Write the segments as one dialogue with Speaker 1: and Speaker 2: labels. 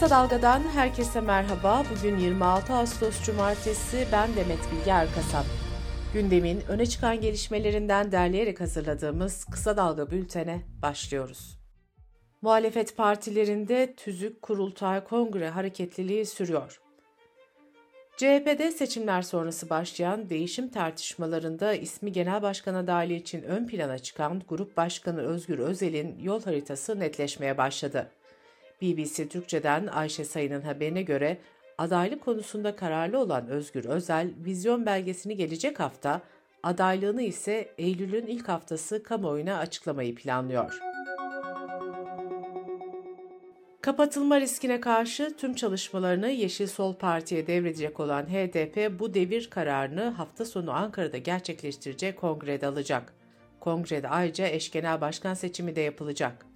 Speaker 1: Kısa Dalga'dan herkese merhaba. Bugün 26 Ağustos Cumartesi. Ben Demet Bilge Erkasap. Gündemin öne çıkan gelişmelerinden derleyerek hazırladığımız Kısa Dalga bültene başlıyoruz. Muhalefet partilerinde tüzük, kurultay, kongre hareketliliği sürüyor. CHP'de seçimler sonrası başlayan değişim tartışmalarında ismi genel başkan adaylığı için ön plana çıkan Grup Başkanı Özgür Özel'in yol haritası netleşmeye başladı. BBC Türkçe'den Ayşe Sayın'ın haberine göre adaylık konusunda kararlı olan Özgür Özel, vizyon belgesini gelecek hafta, adaylığını ise Eylül'ün ilk haftası kamuoyuna açıklamayı planlıyor. Kapatılma riskine karşı tüm çalışmalarını Yeşil Sol Parti'ye devredecek olan HDP bu devir kararını hafta sonu Ankara'da gerçekleştirecek kongrede alacak. Kongrede ayrıca eş genel başkan seçimi de yapılacak.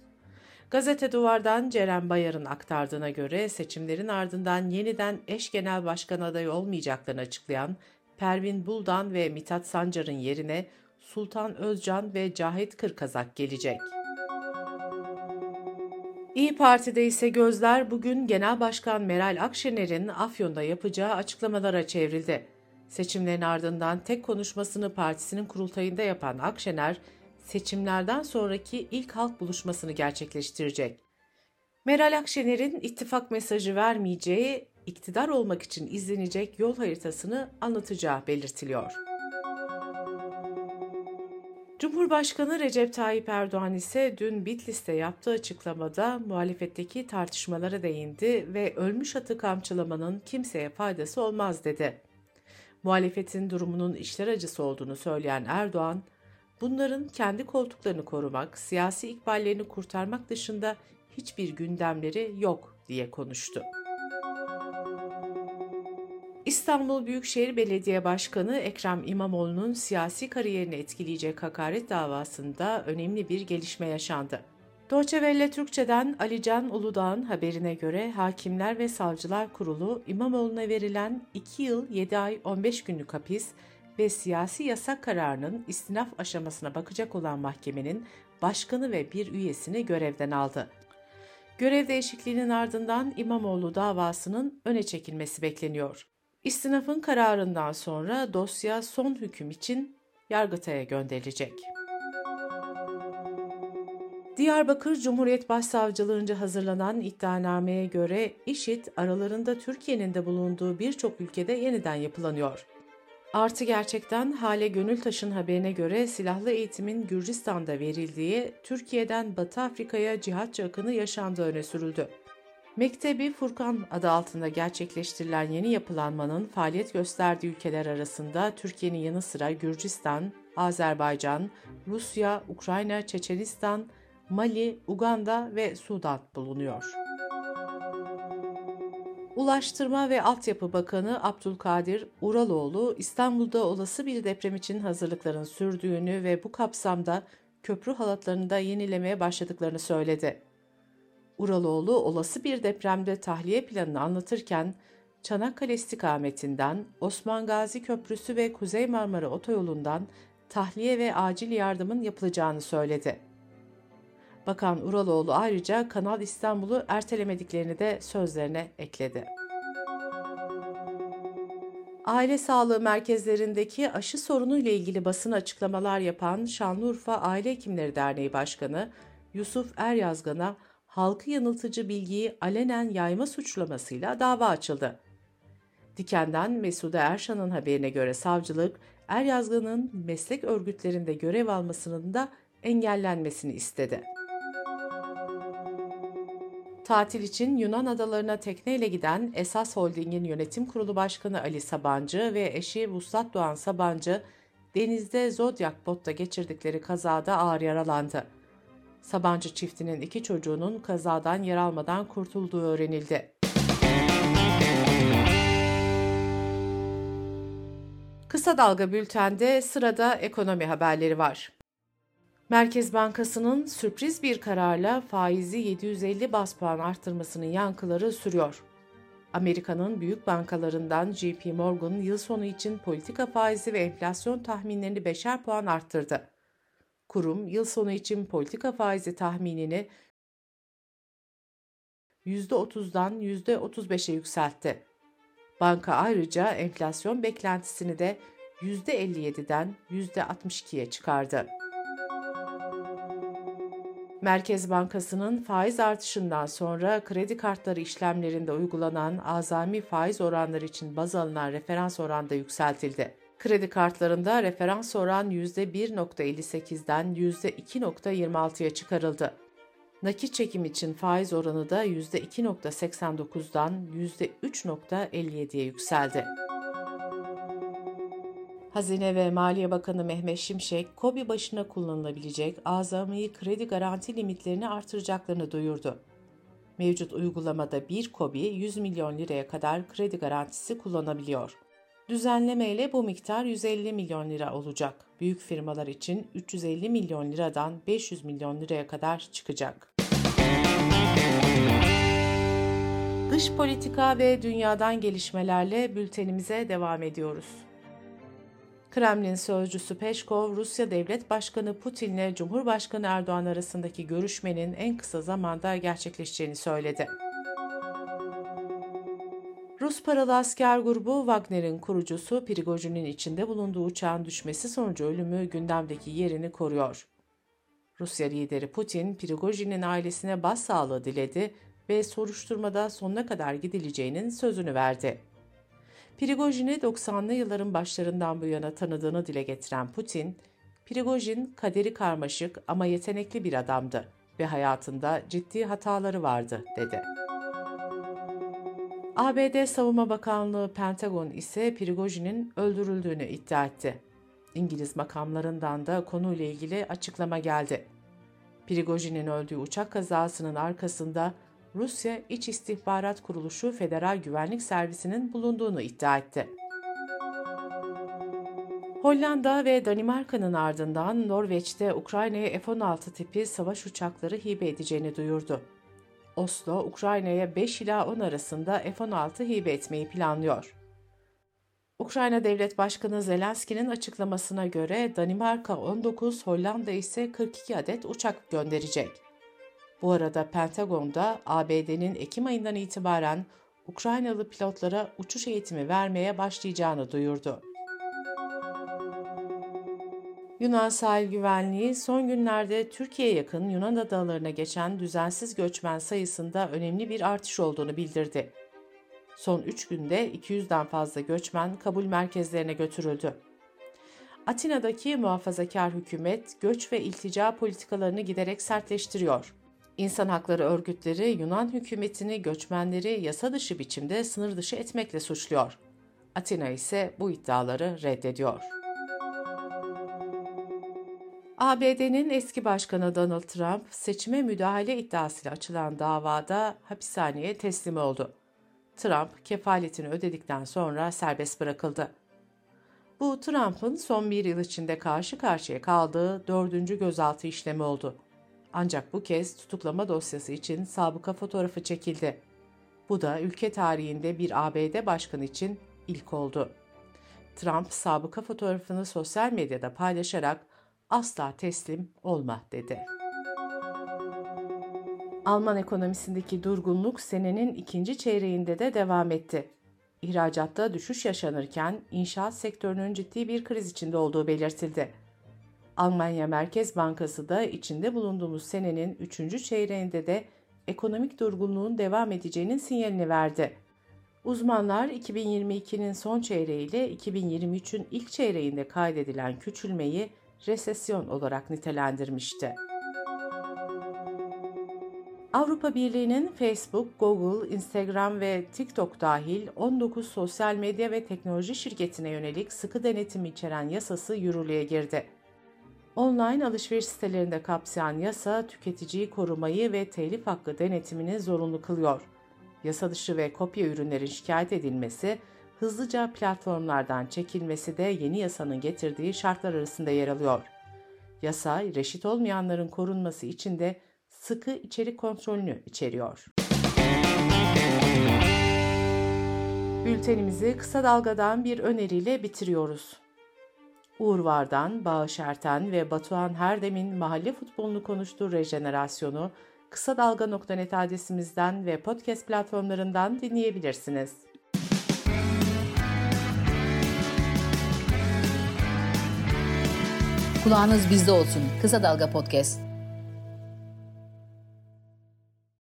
Speaker 1: Gazete Duvar'dan Ceren Bayar'ın aktardığına göre seçimlerin ardından yeniden eş genel başkan adayı olmayacaklarını açıklayan Pervin Buldan ve Mithat Sancar'ın yerine Sultan Özcan ve Cahit Kırkazak gelecek. İyi Parti'de ise gözler bugün Genel Başkan Meral Akşener'in Afyon'da yapacağı açıklamalara çevrildi. Seçimlerin ardından tek konuşmasını partisinin kurultayında yapan Akşener, seçimlerden sonraki ilk halk buluşmasını gerçekleştirecek. Meral Akşener'in ittifak mesajı vermeyeceği, iktidar olmak için izlenecek yol haritasını anlatacağı belirtiliyor. Cumhurbaşkanı Recep Tayyip Erdoğan ise dün Bitlis'te yaptığı açıklamada muhalefetteki tartışmalara değindi ve ölmüş atı kamçılamanın kimseye faydası olmaz dedi. Muhalefetin durumunun işler acısı olduğunu söyleyen Erdoğan, bunların kendi koltuklarını korumak, siyasi ikballerini kurtarmak dışında hiçbir gündemleri yok diye konuştu. İstanbul Büyükşehir Belediye Başkanı Ekrem İmamoğlu'nun siyasi kariyerini etkileyecek hakaret davasında önemli bir gelişme yaşandı. Deutsche Welle Türkçe'den Alican Uludağ'ın haberine göre Hakimler ve Savcılar Kurulu İmamoğlu'na verilen 2 yıl 7 ay 15 günlük hapis ve siyasi yasak kararının istinaf aşamasına bakacak olan mahkemenin başkanı ve bir üyesini görevden aldı. Görev değişikliğinin ardından İmamoğlu davasının öne çekilmesi bekleniyor. İstinafın kararından sonra dosya son hüküm için Yargıtay'a gönderilecek. Diyarbakır Cumhuriyet Başsavcılığınca hazırlanan iddianameye göre IŞİD aralarında Türkiye'nin de bulunduğu birçok ülkede yeniden yapılanıyor. Artı gerçekten Hale Gönültaş'ın haberine göre silahlı eğitimin Gürcistan'da verildiği, Türkiye'den Batı Afrika'ya cihatçı akını yaşandığı öne sürüldü. Mektebi Furkan adı altında gerçekleştirilen yeni yapılanmanın faaliyet gösterdiği ülkeler arasında Türkiye'nin yanı sıra Gürcistan, Azerbaycan, Rusya, Ukrayna, Çeçenistan, Mali, Uganda ve Sudan bulunuyor. Ulaştırma ve Altyapı Bakanı Abdülkadir Uraloğlu, İstanbul'da olası bir deprem için hazırlıkların sürdüğünü ve bu kapsamda köprü halatlarını da yenilemeye başladıklarını söyledi. Uraloğlu olası bir depremde tahliye planını anlatırken Çanakkale istikametinden Osman Gazi Köprüsü ve Kuzey Marmara Otoyolu'ndan tahliye ve acil yardımın yapılacağını söyledi. Bakan Uraloğlu ayrıca Kanal İstanbul'u ertelemediklerini de sözlerine ekledi. Aile sağlığı merkezlerindeki aşı sorunu ile ilgili basın açıklamalar yapan Şanlıurfa Aile Hekimleri Derneği Başkanı Yusuf Eryazgan'a halkı yanıltıcı bilgiyi alenen yayma suçlamasıyla dava açıldı. Diken'den Mesude Erşan'ın haberine göre savcılık, Eryazgan'ın meslek örgütlerinde görev almasının da engellenmesini istedi. Tatil için Yunan adalarına tekneyle giden Esas Holding'in yönetim kurulu başkanı Ali Sabancı ve eşi Vuslat Doğan Sabancı denizde Zodiac botta geçirdikleri kazada ağır yaralandı. Sabancı çiftinin iki çocuğunun kazadan yer almadan kurtulduğu öğrenildi. Kısa Dalga Bülten'de sırada ekonomi haberleri var. Merkez Bankası'nın sürpriz bir kararla faizi 750 bas puan arttırmasının yankıları sürüyor. Amerika'nın büyük bankalarından JP Morgan yıl sonu için politika faizi ve enflasyon tahminlerini 5'er puan arttırdı. Kurum yıl sonu için politika faizi tahminini %30'dan %35'e yükseltti. Banka ayrıca enflasyon beklentisini de %57'den %62'ye çıkardı. Merkez Bankası'nın faiz artışından sonra kredi kartları işlemlerinde uygulanan azami faiz oranları için baz alınan referans oran da yükseltildi. Kredi kartlarında referans oran %1.58'den %2.26'ya çıkarıldı. Nakit çekim için faiz oranı da %2.89'dan %3.57'ye yükseldi. Hazine ve Maliye Bakanı Mehmet Şimşek, KOBİ başına kullanılabilecek azami kredi garanti limitlerini artıracaklarını duyurdu. Mevcut uygulamada bir KOBİ 100 milyon liraya kadar kredi garantisi kullanabiliyor. Düzenlemeyle bu miktar 150 milyon lira olacak. Büyük firmalar için 350 milyon liradan 500 milyon liraya kadar çıkacak. Dış politika ve dünyadan gelişmelerle bültenimize devam ediyoruz. Kremlin sözcüsü Peşkov, Rusya Devlet Başkanı Putin ile Cumhurbaşkanı Erdoğan arasındaki görüşmenin en kısa zamanda gerçekleşeceğini söyledi. Rus paralı asker grubu Wagner'in kurucusu Prigojin'in içinde bulunduğu uçağın düşmesi sonucu ölümü gündemdeki yerini koruyor. Rusya lideri Putin, Prigojin'in ailesine başsağlığı diledi ve soruşturmada sonuna kadar gidileceğinin sözünü verdi. Prigojin'i 90'lı yılların başlarından bu yana tanıdığını dile getiren Putin, Prigojin kaderi karmaşık ama yetenekli bir adamdı ve hayatında ciddi hataları vardı, dedi. ABD Savunma Bakanlığı Pentagon ise Prigojin'in öldürüldüğünü iddia etti. İngiliz makamlarından da konuyla ilgili açıklama geldi. Prigojin'in öldüğü uçak kazasının arkasında Rusya İç İstihbarat Kuruluşu Federal Güvenlik Servisi'nin bulunduğunu iddia etti. Hollanda ve Danimarka'nın ardından Norveç'te Ukrayna'ya F-16 tipi savaş uçakları hibe edeceğini duyurdu. Oslo, Ukrayna'ya 5 ila 10 arasında F-16 hibe etmeyi planlıyor. Ukrayna Devlet Başkanı Zelenski'nin açıklamasına göre Danimarka 19, Hollanda ise 42 adet uçak gönderecek. Bu arada Pentagon'da ABD'nin Ekim ayından itibaren Ukraynalı pilotlara uçuş eğitimi vermeye başlayacağını duyurdu. Yunan sahil güvenliği son günlerde Türkiye'ye yakın Yunan adalarına geçen düzensiz göçmen sayısında önemli bir artış olduğunu bildirdi. Son 3 günde 200'den fazla göçmen kabul merkezlerine götürüldü. Atina'daki muhafazakar hükümet göç ve iltica politikalarını giderek sertleştiriyor. İnsan hakları örgütleri Yunan hükümetini göçmenleri yasa dışı biçimde sınır dışı etmekle suçluyor. Atina ise bu iddiaları reddediyor. ABD'nin eski başkanı Donald Trump seçime müdahale iddiasıyla açılan davada hapishaneye teslim oldu. Trump kefaletini ödedikten sonra serbest bırakıldı. Bu Trump'ın son bir yıl içinde karşı karşıya kaldığı dördüncü gözaltı işlemi oldu. Ancak bu kez tutuklama dosyası için sabıka fotoğrafı çekildi. Bu da ülke tarihinde bir ABD başkanı için ilk oldu. Trump sabıka fotoğrafını sosyal medyada paylaşarak asla teslim olma dedi. Alman ekonomisindeki durgunluk senenin ikinci çeyreğinde de devam etti. İhracatta düşüş yaşanırken inşaat sektörünün ciddi bir kriz içinde olduğu belirtildi. Almanya Merkez Bankası da içinde bulunduğumuz senenin üçüncü çeyreğinde de ekonomik durgunluğun devam edeceğinin sinyalini verdi. Uzmanlar 2022'nin son çeyreği ile 2023'ün ilk çeyreğinde kaydedilen küçülmeyi resesyon olarak nitelendirmişti. Avrupa Birliği'nin Facebook, Google, Instagram ve TikTok dahil 19 sosyal medya ve teknoloji şirketine yönelik sıkı denetim içeren yasası yürürlüğe girdi. Online alışveriş sitelerinde kapsayan yasa tüketiciyi korumayı ve telif hakkı denetimini zorunlu kılıyor. Yasa dışı ve kopya ürünlerin şikayet edilmesi, hızlıca platformlardan çekilmesi de yeni yasanın getirdiği şartlar arasında yer alıyor. Yasa, reşit olmayanların korunması için de sıkı içerik kontrolünü içeriyor. Bültenimizi kısa dalgadan bir öneriyle bitiriyoruz. Uğur Vardan, Bağış Erten ve Batuhan Herdem'in mahalle futbolunu konuştuğu rejenerasyonu kısa dalga.net adresimizden ve podcast platformlarından dinleyebilirsiniz.
Speaker 2: Kulağınız bizde olsun. Kısa Dalga Podcast.